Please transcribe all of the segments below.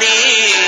ரத்னவாணி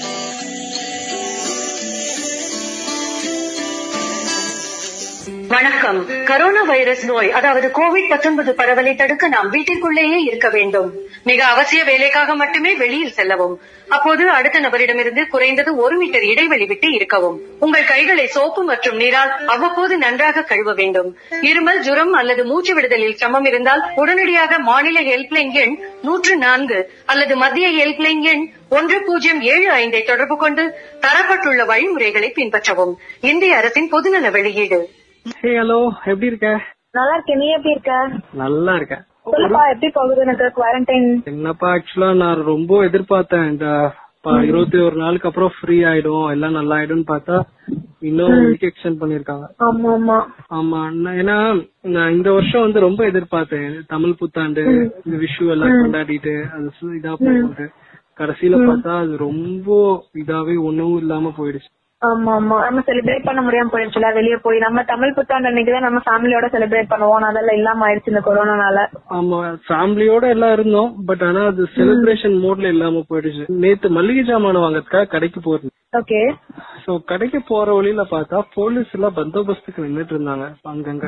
வணக்கம். Corona virus நோய் அதாவது கோவிட் 19 பரவலை தடுக்க நாம் வீட்டிற்குள்ளேயே இருக்க வேண்டும். மிக அவசிய வேலைக்காக மட்டுமே வெளியில் செல்லவும். அப்போது அடுத்த நபரிடமிருந்து குறைந்தது ஒரு மீட்டர் இடைவெளி விட்டு இருக்கவும். உங்கள் கைகளை சோப்பு மற்றும் நீரால் அவ்வப்போது நன்றாக கழுவ வேண்டும். இருமல் ஜுரம் அல்லது மூச்சு விடுதலில் சிரமம் இருந்தால் உடனடியாக மாநில ஹெல்ப்லைன் எண் நூற்று நான்கு அல்லது மத்திய ஹெல்ப்லைன் எண் ஒன்று பூஜ்ஜியம் ஏழு ஐந்தை தொடர்பு கொண்டு தரப்பட்டுள்ள வழிமுறைகளை பின்பற்றவும். இந்திய அரசின் பொதுநல வெளியீடு. ஹே ஹலோ எப்படி இருக்க? நல்லா இருக்கேன். நீ எப்படி இருக்க? நல்லா இருக்கேன். சொல்லுப்பா எப்படி போகுது எனக்கு குவாரண்டைன் என்னப்பா ஆக்சுவலா நான் ரொம்ப எதிர்பார்த்தேன். இந்த இருபத்தி ஒரு நாளுக்கு அப்புறம் ஃப்ரீ ஆயிடும். எல்லாம் நல்லா ஆயிடும்னு பார்த்தா இன்னும் வீக் எக்ஸ்டெண்ட் பண்ணிருக்காங்க ஆமா ஆமா ஏன்னா நான் இந்த வருஷம் வந்து ரொம்ப எதிர்பார்த்தேன். தமிழ் புத்தாண்டு இந்த விஷு எல்லாம் கொண்டாடிட்டு அது இதா போகுது கடைசியில பார்த்தா அது ரொம்ப இதாவே ஒண்ணும் இல்லாம போயிடுச்சு. ஆமா ஆமா நம்ம செலிப்ரேட் பண்ண முடியாம போயிடுச்சுல வெளிய போய். நம்ம தமிழ் புத்தாண்டு அன்னைக்கு தான் நம்ம ஃபேமிலியோட செலிப்ரேட் பண்ணுவோம். அதெல்லாம் இல்லாம ஆயிடுச்சு இந்த கொரோனானால ஆமா ஃபேமிலியோட எல்லாம் இருந்தோம். பட் ஆனா அது செலிப்ரேஷன் மோட்ல இல்லாம போயிடுச்சு. நேத்து மளிகை ஜாமான் வாங்கறதுக்காக கடைக்கு போறேன் ஓகே. சோ கடைக்கு போற வழியில பார்த்தா போலீஸ் எல்லாம் பந்தோபஸ்துக்கு நின்னுட்டு இருந்தாங்க அங்கங்க.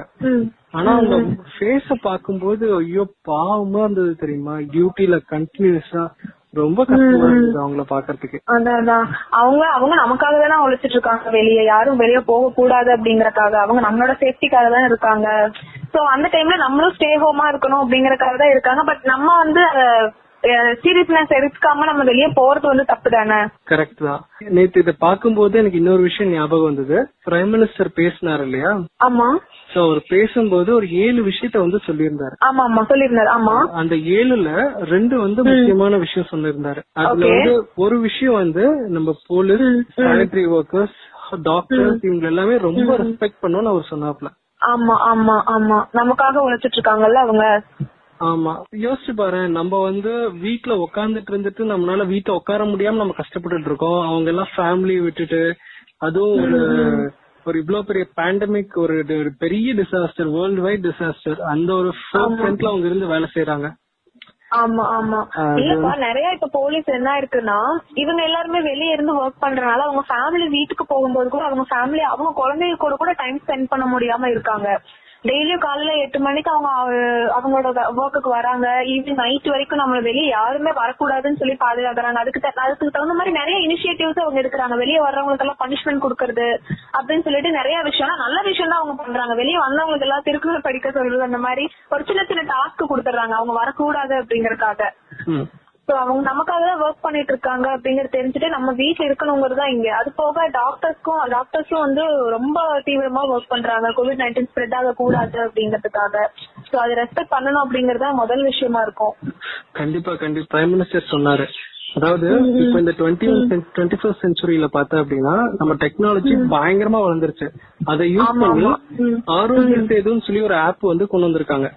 ஆனா அவங்க ஃபேஸ பாக்கும்போது ஐயோ பாவமா இருந்தது தெரியுமா? டியூட்டில கண்டினியூஸா ரொம்ப கஷ்டமா இருந்தது அவங்கள பாக்குறதுக்கு. அவங்க அவங்க நமக்காக தானே உழைச்சிட்டு இருக்காங்க வெளியே. யாரும் வெளிய போக கூடாது அப்படிங்கறக்காக அவங்க நம்மளோட சேஃப்டிக்காக தான் இருக்காங்க. சோ அந்த டைம்ல நம்மளும் ஸ்டே ஹோமா இருக்கணும் அப்படிங்கறக்காக தான் இருக்காங்க. பட் நம்ம வந்து சீரியஸ்னஸ் எடுக்காம நம்ம வெளிய போறது வந்து தப்பு தானே? கரெக்ட் தான். நேத்து இத பாக்கும்போது எனக்கு இன்னொரு விஷயம் ஞாபகம் வந்தது. பிரைம் மினிஸ்டர் பேசினாரு இல்லையா? ஆமா. சோ அவர் பேசும்போது ஒரு ஏழு விஷயத்த வந்து சொல்லியிருந்தாரு. ஆமா ஆமா சொல்லிருந்தாரு ஆமா. அந்த ஏழுல ரெண்டு வந்து முக்கியமான விஷயம் சொல்லியிருந்தாரு. அதுல. வந்து ஒரு விஷயம் வந்து நம்ம போலீஸ் சானிட்டரி ஒர்க்கர்ஸ் டாக்டர்ஸ் இவங்க எல்லாமே ரொம்ப ரெஸ்பெக்ட் பண்ணணும்னு அவர் சொன்னாப்ல ஆமா ஆமா ஆமா. நமக்காக உழைச்சிட்டு இருக்காங்கல்ல அவங்க? ஆமா. யோசிச்சு பாரு நம்ம வந்து வீட்ல உட்கார்ந்துட்டு இருந்துட்டு நம்மளால வீட்ல உட்கார முடியாம நம்ம கஷ்டப்பட்டுட்டு இருக்கோம். அவங்க எல்லாம் ஃபேமிலி விட்டுட்டு அதுவும் ஒரு ஒரு இவ்வளவு பெரிய பேண்டமிக் ஒரு பெரிய டிசாஸ்டர் வேர்ல்டு வைட் டிசாஸ்டர் அந்த ஒரு ஃப்ரண்ட்ல அவங்க இருந்து வேலை செய்யறாங்க ஆமா ஆமா. இல்லப்பா நிறைய இப்ப போலீஸ் என்ன இருக்குன்னா இவங்க எல்லாருமே வெளிய இருந்து ஒர்க் பண்றதுனால அவங்க ஃபேமிலி வீட்டுக்கு போகும்போது கூட அவங்க ஃபேமிலி அவங்க குழந்தைங்க கூட கூட டைம் ஸ்பெண்ட் பண்ண முடியாம இருக்காங்க. டெய்லியும் காலையில எட்டு மணிக்கு அவங்க அவங்களோட ஒர்க்குக்கு வராங்க. ஈவினிங் நைட் வரைக்கும் நம்மள வெளிய யாருமே வரக்கூடாதுன்னு சொல்லி பாதுகாக்கிறாங்க. அதுக்கு த- அதுக்கு தகுந்த மாதிரி நிறைய இனிஷியேட்டிவ்ஸ் அவங்க எடுக்கிறாங்க. வெளிய வர்றவங்களுக்கு எல்லாம் பனிஷ்மெண்ட் கொடுக்கறது அப்படின்னு சொல்லிட்டு நிறைய விஷயம் நல்ல விஷயம் தான் அவங்க பண்றாங்க. வெளிய வந்தவங்களுக்கு எல்லாம் திருக்குறள் படிக்க சொல்றது அந்த மாதிரி ஒரு சின்ன சின்ன டாஸ்க் கொடுத்துறாங்க அவங்க வரக்கூடாது அப்படிங்கறதுக்காக. சோ அவங்க நமக்காக தான் ஒர்க் பண்ணிட்டு இருக்காங்க அப்படிங்கறது தெரிஞ்சுட்டு நம்ம வீட்ல இருக்கணுங்கிறது தான் இங்க. அது போக டாக்டர்ஸ்க்கும் டாக்டர்ஸும் வந்து ரொம்ப தீவிரமா ஒர்க் பண்றாங்க. கோவிட் நைன்டீன் ஸ்ப்ரெட் ஆக கூடாது அப்படிங்கறதுக்காக. சோ அதை ரெஸ்பெக்ட் பண்ணணும் அப்படிங்கறது தான் முதல் விஷயமா இருக்கும். கண்டிப்பா கண்டிப்பா. பிரைம் மினிஸ்டர் சொன்னாரு. அதாவது இப்ப இந்த டுவெண்ட்டி டுவெண்ட்டி ஃபர்ஸ்ட் செஞ்சுரியில பார்த்தா அப்படின்னா நம்ம டெக்னாலஜி பயங்கரமா வளர்ந்துருச்சு. அதை யூஸ் பண்ணி ஆமா. ம். ஆரோக்கிய சேதுன்னு சொல்லி ஒரு ஆப் வந்து கொண்டு வந்திருக்காங்க.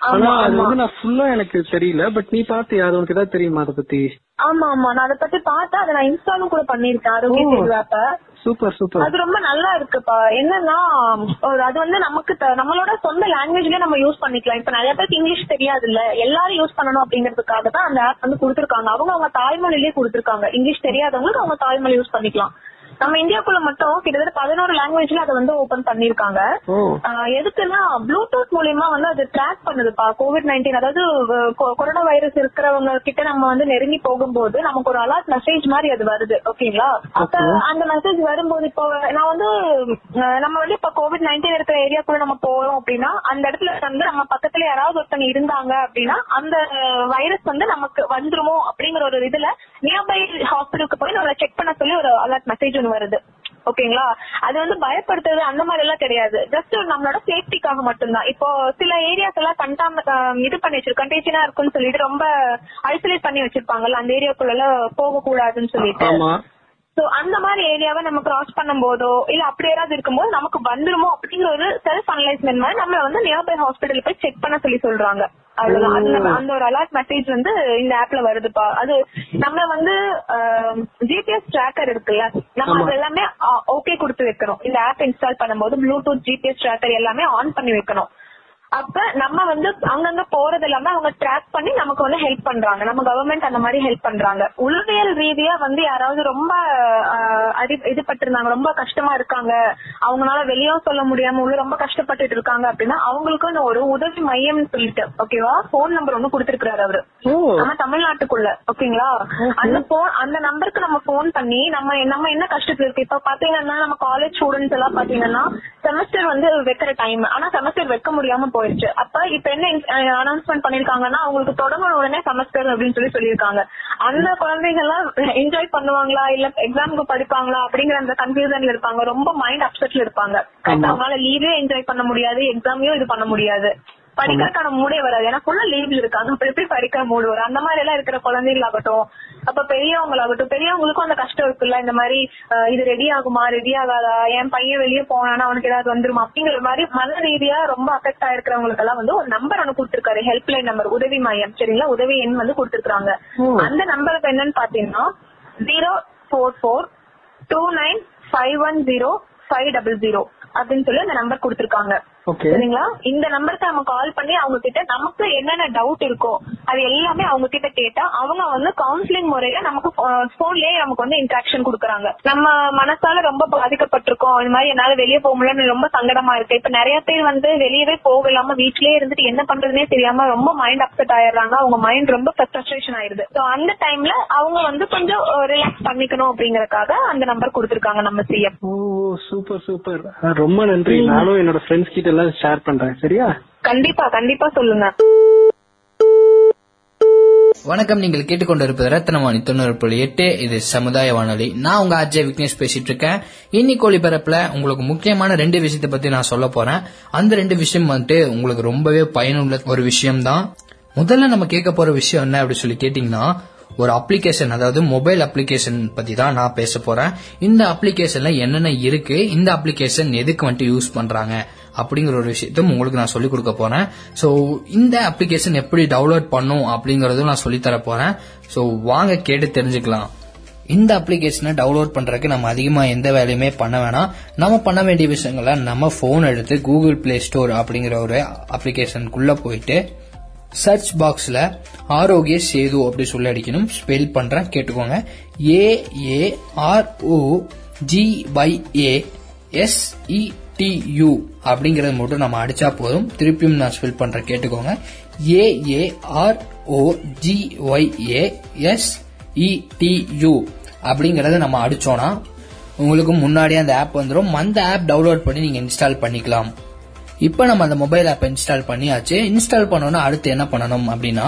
ஆனா ஆமா, அது. வந்து நான் ஃபுல்லா எனக்கு தெரியல பட் நீ பாத்தியா அது உனக்கு ஏதாவது தெரியுமா அதை பத்தி? ஆமா ஆமா. நான் அதை பத்தி பார்த்தா அதை நான் இன்ஸ்டாலும் கூட பண்ணிருக்கேன் ஆரோக்கிய சூப்பர் சூப்பர். அது ரொம்ப நல்லா இருக்குப்பா. என்னன்னா அது வந்து நமக்கு நம்மளோட சொந்த லாங்குவேஜ்லயே நம்ம யூஸ் பண்ணிக்கலாம். இப்ப நிறைய பேருக்கு இங்கிலீஷ் தெரியாது இல்ல எல்லாரும் யூஸ் பண்ணணும் அப்படிங்கறதுக்காக தான் அந்த ஆப் வந்து கொடுத்திருக்காங்க. அவங்க அவங்க தாய்மொழியிலேயே கொடுத்திருக்காங்க. இங்கிலீஷ் தெரியாதவங்களுக்கு அவங்க தாய்மொழி யூஸ் பண்ணிக்கலாம். நம்ம இந்தியாக்குள்ள மட்டும் கிட்டத்தட்ட பதினோரு லாங்குவேஜ்ல அதை வந்து ஓபன் பண்ணிருக்காங்க எதுக்குன்னா ப்ளூடூத் மூலியமா வந்து அது ட்ராக் பண்ணுதுப்பா கோவிட் நைன்டீன் அதாவது கொரோனா வைரஸ் இருக்கிறவங்க கிட்ட நம்ம வந்து நெருங்கி போகும்போது நமக்கு ஒரு அலர்ட் மெசேஜ் மாதிரி அது வருது ஓகேங்களா? அப்ப அந்த மெசேஜ் வரும்போது இப்போ நான் வந்து நம்ம வந்து இப்ப கோவிட் நைன்டீன் இருக்கிற ஏரியாக்குள்ள நம்ம போறோம் அப்படின்னா அந்த இடத்துல வந்து நம்ம பக்கத்துல யாராவது ஒருத்தங்க இருந்தாங்க அப்படின்னா அந்த வைரஸ் வந்து நமக்கு வந்துருமோ அப்படிங்கிற ஒரு இதுல நியர்பை ஹாஸ்பிட்டலுக்கு போய் நம்மள செக் பண்ண சொல்லி ஒரு அலர்ட் மெசேஜ் ஒன்று வருது. ஓகேங்களா அது வந்து பயப்படுத்துறது அந்த மாதிரி எல்லாம் கிடையாது. ஜஸ்ட் நம்மளோட சேஃப்டிக்காக மட்டும்தான். இப்போ சில ஏரியாஸ் எல்லாம் கண்டாம இது பண்ணி வச்சிருக்கோம் கண்டேஜனா இருக்குன்னு சொல்லிட்டு ரொம்ப ஐசோலேட் பண்ணி வச்சிருப்பாங்கல்ல அந்த ஏரியாக்குள்ள போக கூடாதுன்னு சொல்லிட்டு சோ அந்த மாதிரி ஏரியாவை நம்ம கிராஸ் பண்ணும்போதோ இல்ல அப்படி யாராவது இருக்கும்போது நமக்கு வந்துருமோ அப்படிங்கிற ஒரு செல்ஃப் அனலைஸ்மெண்ட் மாதிரி நம்மள வந்து நியர்பை ஹாஸ்பிட்டல் போய் செக் பண்ண சொல்லி சொல்றாங்க. அவ்வளவுதான். அந்த அந்த ஒரு அலர்ட் மெசேஜ் வந்து இந்த ஆப்ல வருதுப்பா. அது நம்ம வந்து ஜிபிஎஸ் ட்ராக்கர் இருக்குல்ல நம்ம அது எல்லாமே ஓகே கொடுத்து வைக்கணும். இந்த ஆப் இன்ஸ்டால் பண்ணும்போது ப்ளூடூத் ஜிபிஎஸ் ட்ராக்கர் எல்லாமே ஆன் பண்ணி வைக்கணும். அப்ப நம்ம வந்து அங்கங்க போறது எல்லாமே அவங்க ட்ராக் பண்ணி நமக்கு வந்து ஹெல்ப் பண்றாங்க. நம்ம கவர்மெண்ட் அந்த மாதிரி ஹெல்ப் பண்றாங்க. உளவியல் ரீதியா வந்து யாராவது ரொம்ப அடி இது பட்டிருந்தாங்க ரொம்ப கஷ்டமா இருக்காங்க. அவங்களால வெளியும் சொல்ல முடியாம உள்ள ரொம்ப கஷ்டப்பட்டுட்டு இருக்காங்க அப்படின்னா அவங்களுக்கு ஒரு உதவி மையம்னு சொல்லிட்டு ஓகேவா போன் நம்பர் ஒண்ணு கொடுத்திருக்கிறாரு அவரு. நம்ம தமிழ்நாட்டுக்குள்ள ஓகேங்களா அந்த போன் அந்த நம்பருக்கு நம்ம போன் பண்ணி நம்ம நம்ம என்ன கஷ்டத்துல இருக்கு? இப்ப பாத்தீங்கன்னா நம்ம காலேஜ் ஸ்டூடெண்ட்ஸ் எல்லாம் பாத்தீங்கன்னா செமஸ்டர் வந்து வைக்கிற டைம் ஆனா செமஸ்டர் வைக்க முடியாம போயிருச்சு. அப்ப இப்ப என்ன அனௌன்ஸ்மெண்ட் பண்ணிருக்காங்கன்னா அவங்களுக்கு தொடங்கின உடனே செமஸ்டர் அப்படின்னு சொல்லி சொல்லியிருக்காங்க. அந்த குழந்தைங்க எல்லாம் என்ஜாய் பண்ணுவாங்களா? இல்ல எக்ஸாமுக்கு படிப்பாங்களா? அப்படிங்கிற அந்த கன்ஃபியூசன்ல இருப்பாங்க. ரொம்ப மைண்ட் அப்செட்ல இருப்பாங்க. அவங்களால லீவே என்ஜாய் பண்ண முடியாது எக்ஸாமையும் இது பண்ண முடியாது. படிக்கிறதுக்கான மூடே வராது. ஏன்னா ஃபுல்லா லீவ்ல இருக்காங்க. அப்ப எப்படி படிக்கிற மூடு வரும்? அந்த மாதிரி எல்லாம் இருக்கிற குழந்தைகளாகட்டும் அப்ப பெரியவங்களாகட்டும் பெரியவங்களுக்கும் அந்த கஷ்டம் இருக்குல்ல இந்த மாதிரி இது ரெடி ஆகுமா ரெடி ஆகாதா என் பையன் வெளியே போனானா அவனுக்கு ஏதாவது வந்துருமா அப்படிங்கிற மாதிரி மன ரீதியா ரொம்ப அஃபெக்ட் ஆயிருக்கிறவங்களுக்கு எல்லாம் வந்து ஒரு நம்பர் ஒன்று கொடுத்திருக்காரு ஹெல்ப்லைன் நம்பர் உதவி மையம் சரிங்களா? உதவி எண் வந்து கொடுத்திருக்காங்க. அந்த நம்பருக்கு என்னன்னு பாத்தீங்கன்னா zero four four two nine five one zero five double zero அப்படின்னு சொல்லி அந்த நம்பர் கொடுத்திருக்காங்க. சரிங்களா? இந்த நம்பருக்கு நம்ம கால் பண்ணி அவங்க கிட்ட நமக்கு என்னென்ன டவுட் இருக்கோ அது எல்லாமே அவங்க கிட்ட கேட்டா அவங்க வந்து கவுன்சிலிங் முறையில நமக்கு போன்லயே நமக்கு வந்து இன்ட்ராக்ஷன் கொடுக்குறாங்க. நம்ம மனசால ரொம்ப பாதிக்கப்பட்டிருக்கோம். இந்த மாதிரி என்னால வெளியே போக முடியல ரொம்ப சங்கடமா இருக்கு. இப்ப நிறைய பேர் வந்து வெளியவே போக இல்லாம வீட்லயே இருந்துட்டு என்ன பண்றதுனே தெரியாம ரொம்ப மைண்ட் அப்செட் ஆயிடுறாங்க. அவங்க மைண்ட் ரொம்ப ஃப்ரஸ்ட்ரேஷன் ஆயிருது சோ அந்த டைம்ல அவங்க வந்து கொஞ்சம் ரிலாக்ஸ் பண்ணிக்கணும் அப்படிங்கறதுக்காக அந்த நம்பர் கொடுத்திருக்காங்க நம்ம சிஎம் ஓ சூப்பர் சூப்பர் ரொம்ப நன்றி. நானும் என்னோட ஃப்ரெண்ட்ஸ் கிட்ட எல்லாம் ஷேர் பண்றேன். சரியா? கண்டிப்பா கண்டிப்பா சொல்லுங்க. வணக்கம் நீங்கள் கேட்டுக்கொண்டிருப்பது ரத்னவாணி தொண்ணூறு புள்ளி எட்டு. இது சமுதாய வானொலி. நான் உங்க அஜய் விக்னேஷ் பேசிட்டு இருக்கேன். இன்னைக்கு ஒளிபரப்புல உங்களுக்கு முக்கியமான ரெண்டு விஷயத்தை பத்தி நான் சொல்ல போறேன். அந்த ரெண்டு விஷயம் வந்துட்டு உங்களுக்கு ரொம்பவே பயனுள்ள ஒரு விஷயம் தான் முதல்ல நம்ம கேட்க போற விஷயம் என்ன அப்படி சொல்லி கேட்டீங்கன்னா ஒரு அப்ளிகேஷன் அதாவது மொபைல் அப்ளிகேஷன் பத்தி தான் நான் பேச போறேன். இந்த அப்ளிகேஷன்ல என்னென்ன இருக்கு இந்த அப்ளிகேஷன் எதுக்கு வந்துட்டு யூஸ் பண்றாங்க அப்படிங்கிற ஒரு விஷயத்தையும் உங்களுக்கு நான் சொல்லிக் கொடுக்க போறேன். ஸோ இந்த அப்ளிகேஷன் எப்படி டவுன்லோட் பண்ணும் அப்படிங்கறதும் நான் சொல்லித் தர போறேன். ஸோ வாங்க கேட்டு தெரிஞ்சுக்கலாம். இந்த அப்ளிகேஷனை டவுன்லோட் பண்றதுக்கு நம்ம அதிகமா எந்த வேலையுமே பண்ண வேணாம். நம்ம பண்ண வேண்டிய விஷயங்களை நம்ம போன் எடுத்து கூகுள் பிளே ஸ்டோர் அப்படிங்கிற ஒரு அப்ளிகேஷனுக்குள்ள போயிட்டு சர்ச் பாக்ஸ்ல ஆரோக்கிய சேது அப்படி சொல்லி அடிக்கணும். ஸ்பெல் பண்றேன் கேட்டுக்கோங்க. A A R O G Y A S E T அப்படிங்கறது மட்டும் நம்ம அடிச்சா போதும். திருப்பியும் நான் ஸ்பெல் பண்ணுறேன் கேட்டுக்கோங்க. A A R O G Y A S E T அப்படிங்கறத நம்ம அடிச்சோம்னா உங்களுக்கு முன்னாடியே அந்த ஆப் வந்துடும் அந்த ஆப் டவுன்லோட் பண்ணி நீங்க இன்ஸ்டால் பண்ணிக்கலாம். இப்போ நம்ம அந்த மொபைல் ஆப் இன்ஸ்டால் பண்ணியாச்சு. இன்ஸ்டால் பண்ணோம்னா அடுத்து என்ன பண்ணணும் அப்படின்னா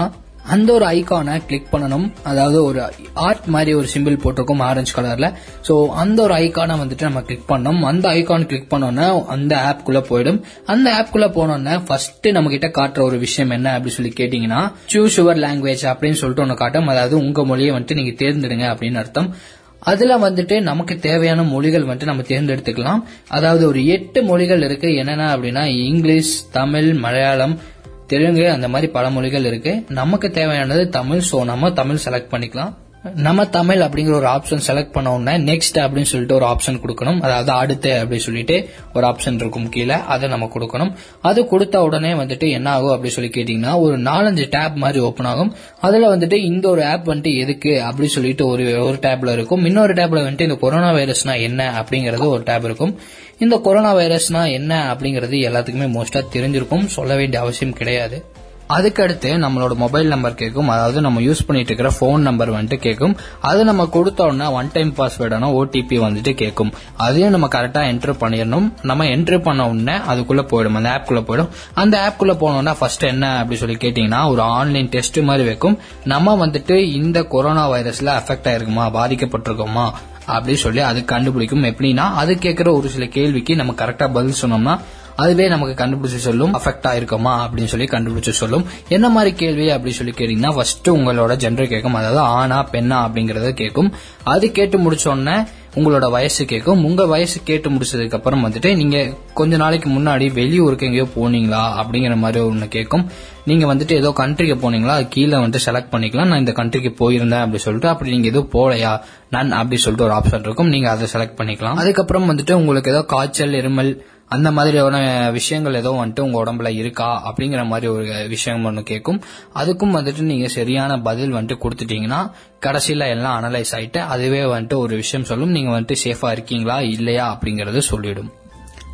அந்த ஒரு ஐகானை கிளிக் பண்ணணும். அதாவது ஒரு ஆர்ட் மாதிரி ஒரு சிம்பிள் போட்டிருக்கும் ஆரஞ்சு கலர்ல சோ அந்த ஒரு ஐகானை வந்துட்டு நம்ம கிளிக் பண்ணணும் அந்த ஐகான் கிளிக் பண்ணோன்னா அந்த ஆப்குள்ள போயிடும். அந்த ஆப்குள்ள போனோன்னா ஃபர்ஸ்ட் நம்ம கிட்ட காட்டுற ஒரு விஷயம் என்ன அப்படின்னு சொல்லி கேட்டீங்கன்னா சூஸ் யுவர் லாங்குவேஜ் அப்படின்னு சொல்லிட்டு ஒன்று காட்டும். அதாவது உங்க மொழியை வந்துட்டு நீங்க தேர்ந்தெடுங்க அப்படின்னு அர்த்தம். அதுல வந்துட்டு நமக்கு தேவையான மொழிகள் வந்துட்டு நம்ம தேர்ந்தெடுத்துக்கலாம். அதாவது ஒரு எட்டு மொழிகள் இருக்கு. என்னென்ன அப்படின்னா இங்கிலீஷ் தமிழ் மலையாளம் தெலுங்கு அந்த மாதிரி பல மொழிகள் இருக்கு. நமக்கு தேவையானது தமிழ். சோ நம்ம தமிழ் செலக்ட் பண்ணிக்கலாம். நம்ம தமிழ் அப்படிங்கிற ஒரு ஆப்ஷன் செலக்ட் பண்ண உடனே நெக்ஸ்ட் அப்படின்னு சொல்லிட்டு ஒரு ஆப்ஷன் கொடுக்கணும். அதாவது அடுத்து அப்படின்னு சொல்லிட்டு ஒரு ஆப்ஷன் இருக்கும் கீழே அதை நம்ம கொடுக்கணும். அது கொடுத்த உடனே வந்துட்டு என்ன ஆகும் அப்படின்னு சொல்லி கேட்டீங்கன்னா ஒரு நாலஞ்சு டேப் மாதிரி ஓப்பன் ஆகும். அதுல வந்துட்டு இந்த ஒரு ஆப் வந்துட்டு எதுக்கு அப்படி சொல்லிட்டு ஒரு ஒரு டேப்ல இருக்கும். இன்னொரு டேப்ல வந்துட்டு இந்த கொரோனா வைரஸ்னா என்ன அப்படிங்கறது ஒரு டேப் இருக்கும். இந்த கொரோனா வைரஸ்னா என்ன அப்படிங்கறது எல்லாத்துக்குமே மோஸ்டா தெரிஞ்சிருக்கும். சொல்ல வேண்டிய அவசியம் கிடையாது. அதுக்கடுத்து நம்மளோட மொபைல் நம்பர் கேட்கும் அதாவது நம்ம யூஸ் பண்ணிட்டு இருக்கிற ஃபோன் நம்பர் வந்துட்டு கேட்கும் அது நம்ம கொடுத்தோம்னா ஒன் டைம் பாஸ்வேர்டான ஓடிபி வந்துட்டு கேட்கும் அதையும் நம்ம கரெக்டா என்டர் பண்ணிடணும். நம்ம என்டர் பண்ண உடனே அதுக்குள்ள போயிடும். அந்த ஆப்குள்ள போயிடும். அந்த ஆப்குள்ள போனோம்னா ஃபர்ஸ்ட் என்ன அப்படி சொல்லி கேட்டீங்கன்னா ஒரு ஆன்லைன் டெஸ்ட் மாதிரி வைக்கும். நம்ம வந்துட்டு இந்த கொரோனா வைரஸ்ல அஃபெக்ட் ஆயிருக்குமா? பாதிக்கப்பட்டிருக்கோமா? அப்படின்னு சொல்லி அது கண்டுபிடிக்கும். எப்படின்னா அது கேட்கிற ஒரு சில கேள்விக்கு நம்ம கரெக்டா பதில் சொன்னோம்னா அதுவே நமக்கு கண்டுபிடிச்சு சொல்லும். அஃபெக்ட் ஆயிருக்கோமா அப்படின்னு சொல்லி கண்டுபிடிச்சு சொல்லும். என்ன மாதிரி கேள்வி அப்படின்னு சொல்லி கேட்டீங்கன்னா ஃபர்ஸ்ட் உங்களோட ஜெண்டர் கேட்கும் அதாவது ஆனா பெண்ணா அப்படிங்கறத கேட்கும் அது கேட்டு முடிச்சோடனே உங்களோட வயசு கேட்கும் உங்க வயசு கேட்டு முடிச்சதுக்கு அப்புறம் வந்துட்டு நீங்க கொஞ்ச நாளைக்கு முன்னாடி வெளியூருக்கு எங்கேயோ போனீங்களா அப்படிங்கிற மாதிரி ஒன்று கேட்கும் நீங்க வந்துட்டு ஏதோ கண்ட்ரிக்கு போனீங்களா? அது கீழே வந்துட்டு செலக்ட் பண்ணிக்கலாம். நான் இந்த கண்ட்ரிக்கு போயிருந்தேன் அப்படி சொல்லிட்டு அப்படி நீங்க எதுவும் போலையா நன் அப்படி சொல்லிட்டு ஒரு ஆப்ஷன் இருக்கும். நீங்க அதை செலக்ட் பண்ணிக்கலாம். அதுக்கப்புறம் வந்துட்டு உங்களுக்கு ஏதோ காய்ச்சல் இருமல் அந்த மாதிரியான விஷயங்கள் ஏதோ வந்துட்டு உங்க உடம்புல இருக்கா அப்படிங்கிற மாதிரி ஒரு விஷயம் ஒன்று கேட்கும் அதுக்கும் வந்துட்டு நீங்க சரியான பதில் வந்துட்டு கொடுத்துட்டீங்கன்னா கடைசியில எல்லாம் அனலைஸ் ஆயிட்டு அதுவே வந்துட்டு ஒரு விஷயம் சொல்லும். நீங்க வந்துட்டு சேஃபா இருக்கீங்களா இல்லையா அப்படிங்கறது சொல்லிடும்.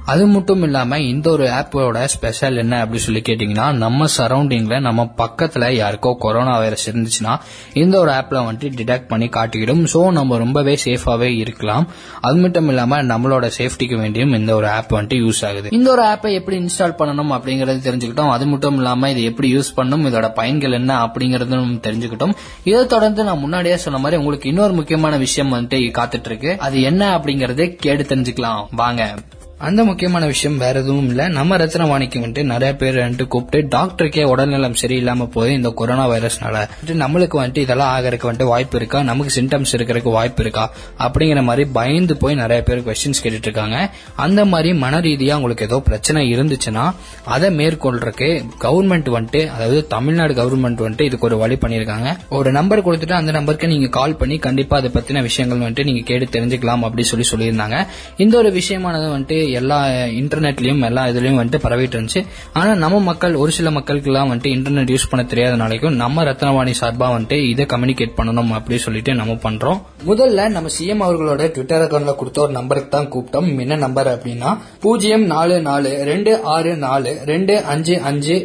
அது மட்டும் இல்லாம இந்த ஒரு ஆப்போட ஸ்பெஷல் என்ன அப்படின்னு சொல்லி கேட்டீங்கன்னா நம்ம சரௌண்டிங்ல நம்ம பக்கத்துல யாருக்கோ கொரோனா வைரஸ் இருந்துச்சுன்னா இந்த ஒரு ஆப்ல வந்துட்டு டிடெக்ட் பண்ணி காட்டிக்கிடும். சோ நம்ம ரொம்பவே சேஃபாவே இருக்கலாம். அது மட்டும் இல்லாம நம்மளோட சேஃப்டிக்கு வேண்டியும் இந்த ஒரு ஆப் வந்துட்டு யூஸ் ஆகுது. இந்த ஒரு ஆப்பை எப்படி இன்ஸ்டால் பண்ணணும் அப்படிங்கறது தெரிஞ்சுக்கிட்டோம். அது மட்டும் இல்லாம இது எப்படி யூஸ் பண்ணணும் இதோட பயன்கள் என்ன அப்படிங்கறதும் தெரிஞ்சுக்கிட்டோம். இதை தொடர்ந்து நான் முன்னாடியே சொன்ன மாதிரி உங்களுக்கு இன்னொரு முக்கியமான விஷயம் வந்துட்டு காத்துட்டு இருக்கு. அது என்ன அப்படிங்கறதே கேட்டு தெரிஞ்சுக்கலாம். வாங்க. அந்த முக்கியமான விஷயம் வேற எதுவும் இல்ல. நம்ம ரத்னவாணிக்கு வந்துட்டு நிறைய பேர் வந்துட்டு கூப்பிட்டு டாக்டருக்கே உடல்நலம் சரியில்லாம போய் இந்த கொரோனா வைரஸ்னால வந்துட்டு நம்மளுக்கு வந்துட்டு இதெல்லாம் ஆகிறதுக்கு வந்துட்டு வாய்ப்பு இருக்கா? நமக்கு சிம்டம்ஸ் இருக்கிறதுக்கு வாய்ப்பு இருக்கா? அப்படிங்கிற மாதிரி பயந்து போய் நிறைய பேர் கொஸ்டின்ஸ் கேட்டுட்டு இருக்காங்க. அந்த மாதிரி மன ரீதியா உங்களுக்கு ஏதோ பிரச்சனை இருந்துச்சுன்னா அதை மேற்கொள்றதுக்கு கவர்மெண்ட் வந்துட்டு அதாவது தமிழ்நாடு கவர்மெண்ட் வந்துட்டு இதுக்கு ஒரு வழி பண்ணிருக்காங்க ஒரு நம்பர் கொடுத்துட்டு அந்த நம்பருக்கு நீங்க கால் பண்ணி கண்டிப்பா அதை பத்தின விஷயங்கள் வந்துட்டு நீங்க கேட்டு தெரிஞ்சுக்கலாம் அப்படின்னு சொல்லி சொல்லியிருந்தாங்க. இந்த ஒரு விஷயமானது வந்துட்டு எல்லா இன்டர்நெட்லயும் எல்லா இதுலயும் வந்துட்டு பரவிட்டு இருந்துச்சு. ஆனா நம்ம மக்கள் ஒரு சில மக்களுக்கு எல்லாம் வந்துட்டு இன்டர்நெட் யூஸ் பண்ண தெரியாதனாலைக்கும் நம்ம ரத்னவாணி சார்பா வந்துட்டு இதை கம்யூனிகேட் பண்ணணும் அப்படி சொல்லிட்டு நம்ம பண்றோம். முதல்ல நம்ம சிஎம் அவர்களோட ட்விட்டர் அக்கௌண்ட்ல கொடுத்த ஒரு நம்பருக்கு தான் கூப்பிட்டோம். என்ன நம்பர் அப்படின்னா பூஜ்ஜியம் நாலு நாலு ரெண்டு ஆறு நாலு ரெண்டு அஞ்சு அஞ்சு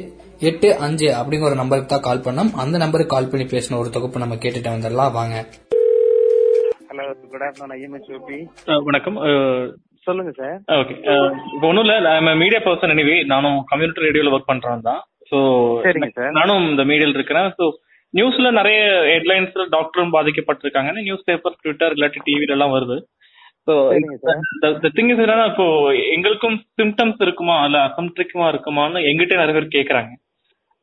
எட்டு அஞ்சு அப்படிங்கிற ஒரு நம்பருக்கு தான் கால் பண்ணோம். அந்த நம்பருக்கு கால் பண்ணி பேசின ஒரு தொகுப்பு நம்ம கேட்டுட்டு வந்துடலாம். வாங்க. ஹலோ குட் ஆஃப்டர்நூன் ஐஎம்எஸ் வணக்கம். சொல்லுங்க சார். ஓகே இப்போ ஒன்றும் இல்லை. மீடியா பர்சன் எனிவே நானும் கம்யூனிட்டி ரேடியோல ஒர்க் பண்றேன் தான். ஸோ சரிங்க சார். நானும் இந்த மீடியால இருக்கிறேன். ஸோ நியூஸ்ல நிறைய ஹெட்லைன்ஸ் டாக்டரும் பாதிக்கப்பட்டிருக்காங்கன்னு நியூஸ் பேப்பர் ட்விட்டர் இல்லாட்டி டிவில எல்லாம் வருது. So sir. திங் இஸ் என்னன்னா இப்போ எங்களுக்கும் சிம்டம்ஸ் இருக்குமா? இல்ல அசம்ட்ரிக்குமா இருக்குமான்னு எங்கிட்ட நிறைய பேர் கேக்குறாங்க.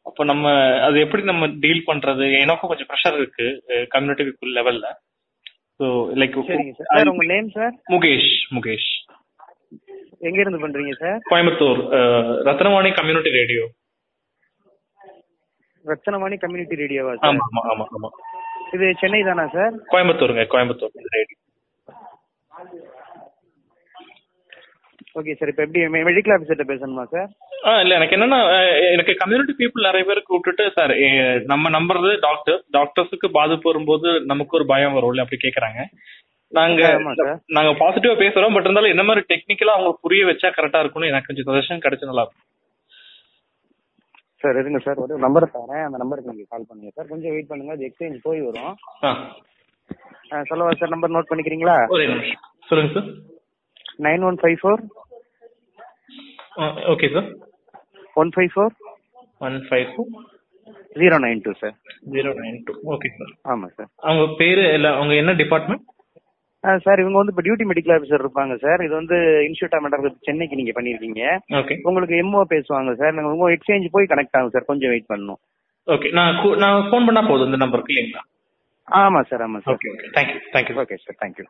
அப்போ நம்ம அது எப்படி நம்ம டீல் பண்றது? எனக்கும் கொஞ்சம் ப்ரெஷர் இருக்கு கம்யூனிட்டி லெவல்ல ஸோ லைக் உங்க நேம் சார்? முகேஷ் முகேஷ் எங்க இருந்து பண்றீங்க sir? Coimbatore Ratnavani community radio. Ratnavani community ரேடியோவா sir? ஆமா ஆமா ஆமா இது சென்னை தானா சார்? கோயம்புத்தூருங்க கோயம்புத்தூர் ரேடியோ. ஓகே சார் இப்போ எப்படி மெடிக்கல் ஆஃபீஸர்கிட்ட பேசணுமா சார்? ஆ இல்ல எனக்கு என்னன்னா எனக்கு கம்யூனிட்டி பீப்புள் நிறைய பேர் கூப்பிட்டுட்டு சார் நம்ம நம்புறது டாக்டர் டாக்டர்ஸுக்கு பாதிப்பு வரும்போது நமக்கு ஒரு பயம் வரும்ல அப்படி கேக்குறாங்க. நாங்க. நாங்க பாசிட்டிவா பேசுறோம் பட் இருந்தாலும் என்ன மாதிரி டெக்னிக்கலா அவங்க புரிய வச்சா கரெக்டா இருக்கும்னு எனக்கு கொஞ்சம் சஜஷன் கிடைச்சு நல்லா இருக்கும் சார் இருங்க சார் ஒரு நம்பர் தரேன். அந்த நம்பருக்கு நீங்க கால் பண்ணுங்க சார் கொஞ்சம் வெயிட் பண்ணுங்க. அது எக்ஸ்சேஞ்ச் போய் வரும். சொல்லவா சார் நம்பர் நோட் பண்ணிக்கிறீங்களா? சொல்லுங்க sir nine one five four. Okay sir one five four. One five two zero nine two sir zero nine two. Okay sir ஆமா சார் அவங்க பேரு இல்ல அவங்க என்ன டிபார்ட்மெண்ட் சார் இவங்க வந்து இப்போ டியூட்டி மெடிக்கல் ஆஃபீஸர் இருப்பாங்க சார். இது வந்து இன்ஸ்டியூட் ஆஃப் மெட்ராஸ் சென்னைக்கு நீங்க பண்ணிருக்கீங்க. ஓகே உங்களுக்கு எம்ஓ பேசுவாங்க சார். நாங்க உங்க எக்ஸ்சேஞ்ச் போய் கனெக்ட் ஆகும் சார். கொஞ்சம் வெயிட் பண்ணணும். ஓகே நான் நான் ஃபோன் பண்ணா போதும் இந்த நம்பருக்கு இல்லைங்களா? ஆமா சார். ஆமா sir. Okay okay thank you thank you okay sir thank you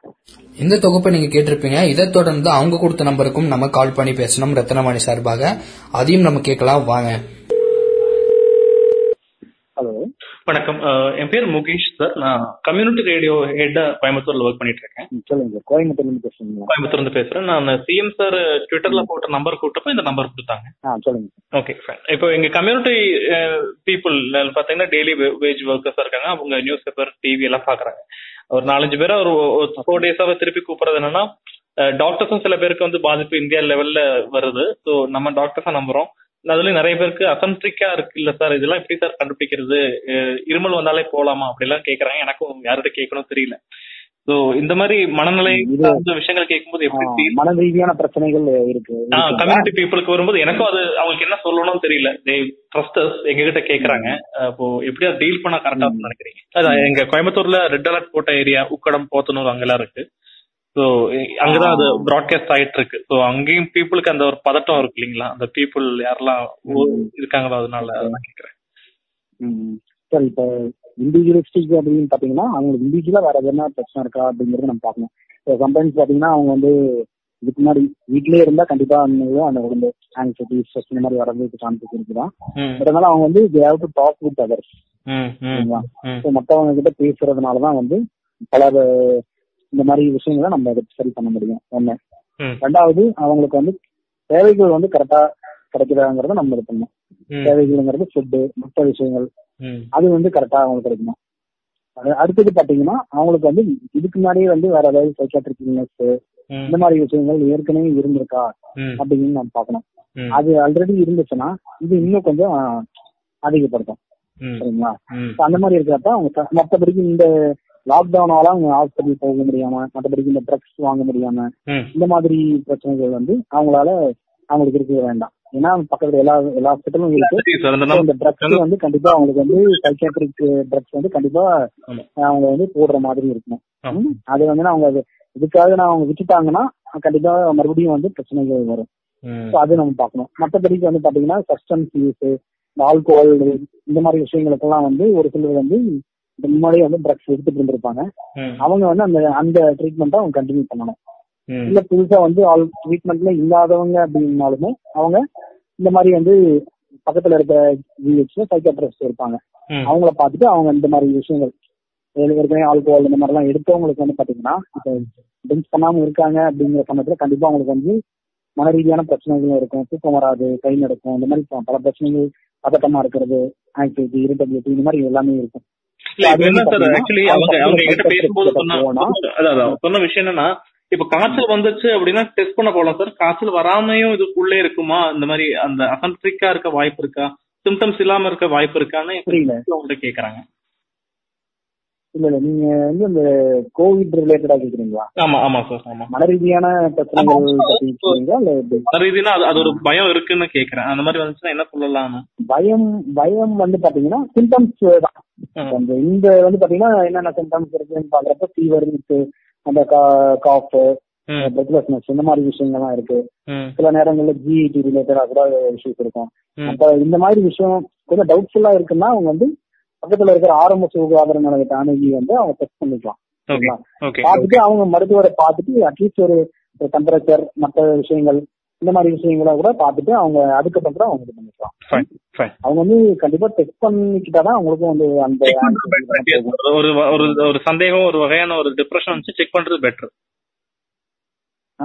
இந்த தொகுப்பை நீங்க கேட்டிருப்பீங்க. இதை தொடர்ந்து அவங்க கொடுத்த நம்பருக்கும் நம்ம கால் பண்ணி பேசணும். ரத்னவாணி சார்பாக அதையும் நம்ம கேட்கலாம். வாங்க. ஹலோ வணக்கம். என் பேர் முகேஷ் சார். நான் கம்யூனிட்டி ரேடியோ ஹெட் கோயம்புத்தூர்ல ஒர்க் பண்ணிட்டு இருக்கேன் சொல்லுங்க. கோயம்புத்தூர்ல இருந்து பேசுறீங்களா? கோயம்புத்தூர்ல இருந்து பேசுறேன். நான் சிஎம் சார் ட்விட்டர்ல போட்ட நம்பர் கூட்டப்போ இந்த நம்பர் கொடுத்தாங்க. சொல்லுங்க. ஓகே ஃபைன் இப்போ எங்க கம்யூனிட்டி பீப்புள் பாத்தீங்கன்னா டெய்லி வேஜ் ஒர்க்கர்ஸ் இருக்காங்க. அவங்க நியூஸ் பேப்பர் டிவி எல்லாம் பாக்குறாங்க. ஒரு நாலஞ்சு பேரை ஒரு ஃபோர் டேஸாவே திருப்பி கூப்பிடுறது என்னன்னா டாக்டர்ஸும் சில பேருக்கு வந்து பாதிப்பு இந்தியா லெவல்ல வருது. ஸோ நம்ம டாக்டர்ஸா நம்புறோம். அதுல நிறைய பேருக்கு அசன்ட்ரிக்கா இருக்கு இல்ல சார்? இதெல்லாம் எப்படி சார் கண்டுபிடிக்கிறது? இருமல் வந்தாலே போலாமா? அப்படிலாம் கேக்குறாங்க. எனக்கும் யார்கிட்ட கேட்கணும் தெரியல. சோ இந்த மாதிரி மனநிலை விஷயங்கள் கேட்கும்போது எப்படி மன ரீதியான பிரச்சனைகள் இருக்கு. கம்யூனிட்டி பீப்புளுக்கு வரும்போது எனக்கும் அது அவங்களுக்கு என்ன சொல்லணும்னு தெரியல. ட்ரஸ்டர்ஸ் எங்க கிட்ட கேக்குறாங்க. அப்போ எப்படி டீல் பண்ண கரெக்டா நினைக்கிறீங்க? அதான் எங்க கோயம்புத்தூர்ல ரெட் அலர்ட் போட்ட ஏரியா உக்கடம் போத்தனூர் அங்கெல்லாம் இருக்கு. சோ அங்கதான் அது ப்ராட்காஸ்ட் ஆயிட்டு இருக்கு சோ அங்கேயும் பீப்புளுக்கு அந்த ஒரு பதட்டம் இருக்கு இல்லைங்களா? அந்த பீப்புள் யாரெல்லாம் இருக்காங்களோ அதனால நான் கேக்குறேன். ம். சரி இப்ப இண்டிவிஜுவலிஸ்டிக் அப்படின்னு பாத்தீங்கன்னா அவங்களுக்கு இண்டிவிஜுவலா வேற எதனா பிரச்சனை இருக்கா அப்படிங்கறத நம்ம பார்க்கணும். இப்போ சம்டைம்ஸ் பாத்தீங்கன்னா அவங்க வந்து இதுக்கு முன்னாடி வீட்லயே இருந்தா கண்டிப்பா அந்த உடம்பு ஆங்ஸைட்டி ஸ்ட்ரெஸ் இந்த மாதிரி வரதுக்கு சான்சஸ் இருக்குதான் பட் அதனால அவங்க வந்து they have to talk with others. ம், ம், சரிங்களா? ம், ஸோ மற்றவங்க கிட்ட பேசுறதுனாலதான் வந்து பல இந்த மாதிரி விஷயங்களை நம்ம அதை சரி பண்ண முடியும். ஒண்ணு. ரெண்டாவது அவங்களுக்கு வந்து தேவைகள் வந்து கரெக்டா கிடைக்குதாங்கிறத நம்ம இது பண்ணணும். தேவைகள்ங்கிறது ஃபுட்டு மற்ற விஷயங்கள். அது வந்து கரெக்டா அவங்களுக்கு கிடைக்கணும். அடுத்தது பாத்தீங்கன்னா அவங்களுக்கு வந்து இதுக்கு முன்னாடியே வந்து வேற ஏதாவது சைக்காட்ரிக் இல்னஸ் இந்த மாதிரி விஷயங்கள் ஏற்கனவே இருந்திருக்கா அப்படின்னு நம்ம பார்க்கணும். ம், அது ஆல்ரெடி இருந்துச்சுன்னா இது இன்னும் கொஞ்சம் அதிகப்படுத்தும். சரிங்களா? அந்த மாதிரி இருக்கிறப்ப அவங்க மத்தபடிக்கு இந்த லாக்டவுனால அவங்க ஹாஸ்பிட்டல் போக முடியாம மத்தபடிக்கு இந்த ட்ரக்ஸ் வாங்க முடியாம இந்த மாதிரி பிரச்சனைகள் வந்து அவங்களால அவங்களுக்கு இருக்க வேண்டாம். ஏன்னா பக்கத்துல எல்லா எல்லா ஹாஸ்பிட்டலும் இருக்கு. இந்த ட்ரக்ஸ் வந்து கண்டிப்பா அவங்களுக்கு வந்து சைக்காட்ரிக் ட்ரக்ஸ் வந்து கண்டிப்பா. அவங்க வந்து போடுற மாதிரி இருக்கணும். அது வந்து அவங்க இதுக்காக நான் அவங்க விட்டுட்டாங்கன்னா கண்டிப்பா மறுபடியும் வந்து பிரச்சனைகள் வரும். அது நம்ம பார்க்கணும். மற்றபடிக்கு வந்து பாத்தீங்கன்னா சப்ஸ்டன்ஸ் யூஸ் இந்த ஆல்கோஹால் இந்த மாதிரி விஷயங்களுக்கெல்லாம் வந்து ஒரு சிலர் வந்து முன்னாடியே வந்து ட்ரக்ஸ் எடுத்துட்டு இருந்திருப்பாங்க. அவங்க வந்து அந்த அந்த ட்ரீட்மெண்ட்டை அவங்க கண்டினியூ பண்ணணும். இல்ல புதுசா வந்து ஆல் ட்ரீட்மெண்ட்ல இல்லாதவங்க அப்படின்னாலுமே அவங்க இந்த மாதிரி வந்து பக்கத்துல இருக்க ஜிஹெச்ல சைக்காட்ரிஸ்ட் இருப்பாங்க. அவங்கள பார்த்துட்டு அவங்க இந்த மாதிரி விஷயங்கள் ஏற்க- ஏற்கனவே ஆல்கோஹால் இந்த மாதிரி எல்லாம் எடுத்தவங்களுக்கு வந்து பாத்தீங்கன்னா இப்போ ட்ரிங்க்ஸ் பண்ணாம இருக்காங்க அப்படிங்கிற சமயத்துல கண்டிப்பா அவங்களுக்கு வந்து மன ரீதியான பிரச்சனைகளும் இருக்கும். தூக்கம் வராது கை நடக்கும். இந்த மாதிரி பல பிரச்சனைகள் பதட்டமா இருக்கிறது ஆங்ஸைட்டி இரிட்டபிலிட்டி இந்த மாதிரி எல்லாமே இருக்கும். ஆக்சுவலி அவங்க அவங்க என்கிட்ட பேசும்போது கிட்ட சொன்ன விஷயம் என்னன்னா இப்ப காய்ச்சல் வந்துச்சு அப்படின்னா டெஸ்ட் பண்ண போகலாம் சார். காய்ச்சல் வராமையும் இதுக்குள்ளே இருக்குமா? இந்த மாதிரி அந்த அசன்ட்ரிக்கா இருக்க வாய்ப்பு இருக்கா? சிம்டம்ஸ் இல்லாம இருக்க வாய்ப்பு இருக்கான்னு அவங்கள்ட்ட கேக்குறாங்க. இல்ல இல்ல. நீங்க வந்து இந்த கோவிட் ரிலேட்டடா கேக்குறீங்களா? ஆமா ஆமா சார் ஆமா. மன ரீதியான பிரச்சனைகள் கேக்குறீங்களா இல்ல ரீதியில அது ஒரு பயம் இருக்குன்னு கேக்குறேன். அந்த மாதிரி வந்துச்சுன்னா என்ன சொல்லலாம்னு பயம் பயம் வந்து பாத்தீங்கன்னா சிம்டம்ஸ் தான். இந்த வந்து பாத்தீங்கன்னா என்னென்ன சிம்டம்ஸ் இருக்குன்னு பாக்குறப்ப ஃபீவர் இருக்கு அந்த காஃப் ம், பிரெத்லெஸ்னஸ் இந்த மாதிரி விஷயங்கள்லாம் இருக்கு. சில நேரங்கள்ல ஜிஇடி ரிலேட்டடா கூட இஷ்யூஸ் இருக்கும். அப்ப இந்த மாதிரி விஷயம் கொஞ்சம் டவுட்ஃபுல்லா இருக்குன்னா அவங்க வந்து பக்கத்துல இருக்கிற ஆரம்ப சுகாதார நிலையத்தை அணுகி வந்து அவங்க டெஸ்ட் பண்ணிக்கலாம். பார்த்துட்டு அவங்க மருத்துவரை பார்த்துட்டு அட்லீஸ்ட் ஒரு டெம்பரேச்சர் மற்ற விஷயங்கள் இந்த மாதிரி விஷயங்களை கூட பார்த்துட்டு அவங்க அதுக்கப்புறம் அவங்க இது பண்ணிக்கலாம். அவங்க வந்து கண்டிப்பா டெஸ்ட் பண்ணிக்கிட்டாதான் அவங்களுக்கும் வந்து அந்த. ஒரு ஒரு ஒரு சந்தேகம் ஒரு வகையான ஒரு டிப்ரெஷன் வந்து செக் பண்றது பெட்டர்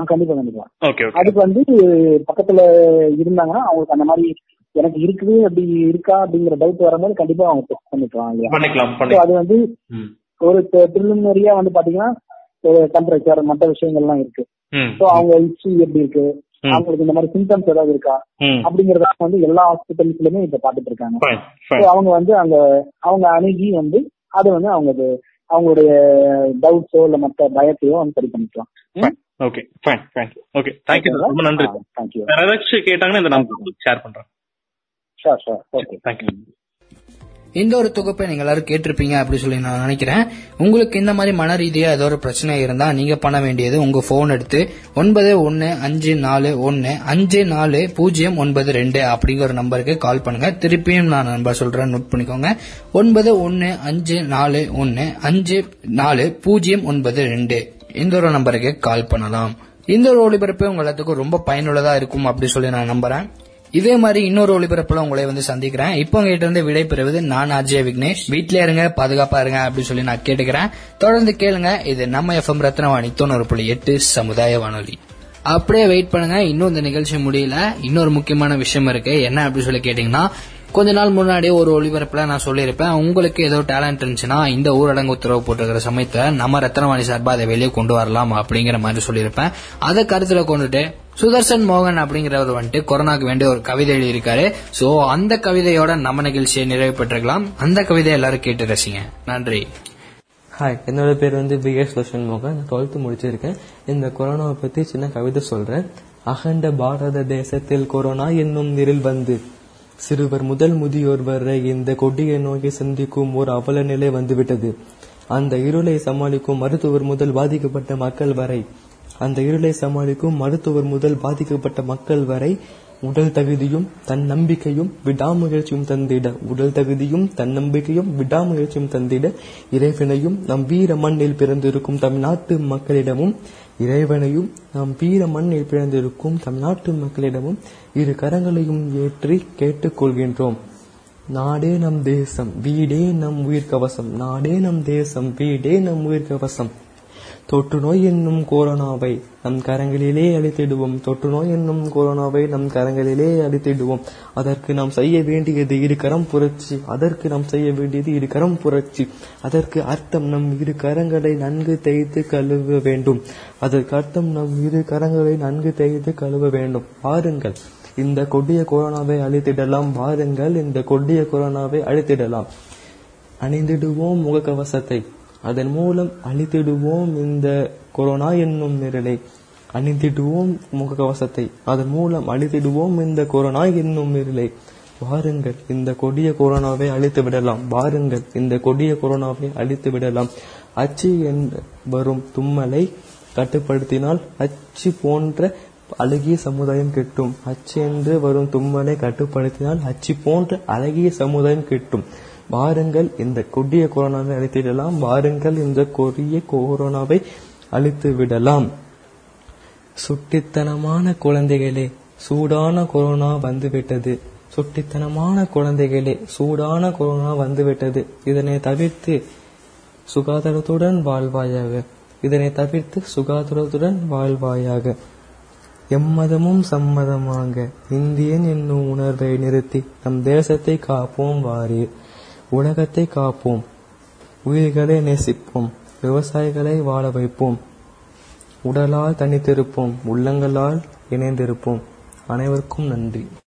கண்டிப்பா கண்டிப்பா. அதுக்கு வந்து பக்கத்துல இருந்தாங்கன்னா அவங்களுக்கு அந்த மாதிரி எனக்கு இருக்குது அப்படி இருக்கா அப்படிங்கிற டவுட் வரும்போது கண்டிப்பா அவங்க டெஸ்ட் பண்ணிக்கலாம் அது வந்து ஒரு ப்ரிலிமினரியா வந்து பாத்தீங்கன்னா டெம்பரேச்சர் மற்ற விஷயங்கள்லாம் இருக்கு ம், ஸோ அவங்க ஹிஸ்டரி எப்படி இருக்கு. அவங்களுக்கு இந்த மாதிரி சிம்டம்ஸ் ஏதாவது இருக்கா. அப்படிங்கறத வந்து எல்லா ஹாஸ்பிட்டல்ஸ்லயுமே இப்ப பாத்துட்டு இருக்காங்க fine. அவங்க வந்து அங்க அவங்க அணுகி வந்து அது வந்து அவங்க அவங்களுடைய டவுட்ஸோ இல்ல மத்த பயத்தையோ வந்து சரி பண்ணிக்கலாம் Fine. Okay, fine, fine. Okay, thank you sir. ரொம்ப நன்றி. தேங்க்யூ வேற ஏதாச்சும் கேட்டாங்கன்னா இந்த நம்பர் ஷேர் பண்றேன் sure sure okay thank you இந்த ஒரு தொகுப்பை நீங்க எல்லாரும் கேட்டிருப்பீங்க அப்படி சொல்லி நான் நினைக்கிறேன். உங்களுக்கு இந்த மாதிரி மன ரீதியா ஏதோ ஒரு பிரச்சனை இருந்தா நீங்க பண்ண வேண்டியது உங்க போன் எடுத்து ஒன்பது ஒன்னு அஞ்சு நாலு ஒன்னு அஞ்சு நாலு பூஜ்ஜியம் ஒன்பது ரெண்டு அப்படிங்கிற ஒரு நம்பருக்கு கால் பண்ணுங்க. திருப்பியும் நான் நம்பர் சொல்றேன் நோட் பண்ணிக்கோங்க. ஒன்பது ஒன்னு அஞ்சு நாலு ஒன்னு அஞ்சு நாலு பூஜ்ஜியம் ஒன்பது ரெண்டு இந்த ஒரு நம்பருக்கு கால் பண்ணலாம். இந்த ஒரு ஒளிபரப்பு உங்க எல்லாத்துக்கும் ரொம்ப பயனுள்ளதா இருக்கும் அப்படி சொல்லி நான் நம்புறேன். இதே மாதிரி இன்னொரு ஒளிபரப்புல உங்களை வந்து சந்திக்கிறேன். இப்போ உங்ககிட்ட இருந்து விடை பெறுவது நான் அஜய் விக்னேஷ். வீட்லயே இருங்க பாதுகாப்பா இருங்க அப்படின்னு சொல்லி நான் கேட்டுக்கிறேன். தொடர்ந்து கேளுங்க இது நம்ம எஃப்எம் ரத்னவாணி தொண்ணூறு புள்ளி எட்டு சமுதாய வானொலி. அப்படியே வெயிட் பண்ணுங்க இன்னும் இந்த நிகழ்ச்சி முடியல. இன்னொரு முக்கியமான விஷயம் இருக்கு. என்ன அப்படின்னு சொல்லி கேட்டீங்கன்னா கொஞ்ச நாள் முன்னாடியே ஒரு ஒளிபரப்புல நான் சொல்லியிருப்பேன் உங்களுக்கு ஏதோ டேலண்ட் இருந்துச்சுன்னா இந்த ஊரடங்கு உத்தரவு போட்டிருக்கிற சமயத்தை நம்ம ரத்னவாணி சார்பா அதை வெளியே கொண்டு வரலாம் அப்படிங்கிற மாதிரி சொல்லியிருப்பேன். அதை கருத்துல கொண்டுட்டு சுதர்சன் மோகன் அப்படிங்கிறவர் வந்துட்டு கொரோனாக்கு வேண்டிய ஒரு கவிதை எழுதியிருக்காரு. சோ அந்த கவிதையோட நம்ம நிகழ்ச்சியை நிறைவு பெற்றுக்கலாம். அந்த கவிதை எல்லாரும் கேட்டு ரசிங்க. நன்றி. ஹாய் என்னோட பேர் வந்து பி எஸ் லட்சன் மோகன் டுவெல்த்து முடிச்சிருக்கேன். இந்த கொரோனாவை பத்தி சின்ன கவிதை சொல்றேன். அகண்ட பாரத தேசத்தில் கொரோனா என்னும் நிரில் வந்து சிறுவர் முதல் முதியோர் வரை இந்த கொடிய நோயை சந்திக்கும் ஒரு அவல நிலை வந்துவிட்டது. அந்த இருளை சமாளிக்கும் மருத்துவர் முதல் பாதிக்கப்பட்ட மக்கள் வரை அந்த இருளை சமாளிக்கும் மருத்துவர் முதல் பாதிக்கப்பட்ட மக்கள் வரை உடல் தகுதியும் தன் நம்பிக்கையும் விடாமுயற்சியும் தந்திட. உடல் தகுதியும் தன் நம்பிக்கையும் விடாமுயற்சியும் தந்திட இறைவனையும் நம் வீர மண்ணில் பிறந்திருக்கும் தமிழ்நாட்டு மக்களிடமும் இறைவனையும் நம் வீர மண்ணில் பிறந்திருக்கும் தமிழ்நாட்டு மக்களிடமும் இரு கரங்களையும் ஏற்றி கேட்டுக்கொள்கின்றோம் நாடே நம் தேசம் வீடே நம் உயிர் கவசம் நாடே நம் தேசம் வீடே நம் உயிர் கவசம் தொற்று நோய் என்னும் கொரோனாவை நம் கரங்களிலே அழித்திடுவோம் தொற்று நோய் என்னும் கொரோனாவை நம் கரங்களிலே அழித்திடுவோம் அதற்கு நாம் செய்ய வேண்டியது இரு கரம் புரட்சி. அதற்கு நாம் செய்ய வேண்டியது இரு கரம் புரட்சி. அதற்கு அர்த்தம் நம் இரு கரங்களை நன்கு தேய்த்து கழுவ வேண்டும். அதற்கு அர்த்தம் நம் இரு கரங்களை நன்கு தேய்த்து கழுவ வேண்டும். பாருங்கள் இந்த கொடிய கொரோனாவை அழித்திடலாம். வாருங்கள். இந்த கொடிய கொரோனாவை அழித்திடலாம். அணிந்திடுவோம் முகக்கவசத்தை. அதன் மூலம் அழித்திடுவோம் இந்த கொரோனா என்னும் நிரலை. அணிந்திடுவோம் முகக்கவசத்தை. அதன் மூலம் அழித்திடுவோம் இந்த கொரோனா என்னும் நிரலை. வாருங்கள் இந்த கொடிய கொரோனாவை அழித்து விடலாம். வாருங்கள் இந்த கொடிய கொரோனாவை அழித்து விடலாம். அச்சு என்று வரும் தும்மலை கட்டுப்படுத்தினால் அச்சு போன்ற அழகிய சமுதாயம் கிட்டும். அச்சு என்று வரும் தும்மலை கட்டுப்படுத்தினால் அச்சு போன்ற அழகிய சமுதாயம் கிட்டும். வாருங்கள் இந்த கொடிய கொரோனாவை அழித்திடலாம் வாருங்கள் இந்த கொடிய கொரோனாவை அழித்து விடலாம் சுட்டித்தனமான குழந்தைகளே சூடான கொரோனா வந்துவிட்டது. சுட்டித்தனமான குழந்தைகளே சூடான கொரோனா வந்துவிட்டது. இதனை தவிர்த்து சுகாதாரத்துடன் வாழ்வாயாக இதனை தவிர்த்து சுகாதாரத்துடன் வாழ்வாயாக. எம்மதமும் சம்மதமாக இந்தியன் என்னும் உணர்வை நிறுத்தி நம் தேசத்தை காப்போம் வாரீர் உலகத்தை காப்போம். உயிர்களை நேசிப்போம். விவசாயிகளை வாழ வைப்போம். உடலால் தனித்திருப்போம். உள்ளங்களால் இணைந்திருப்போம். அனைவருக்கும் நன்றி.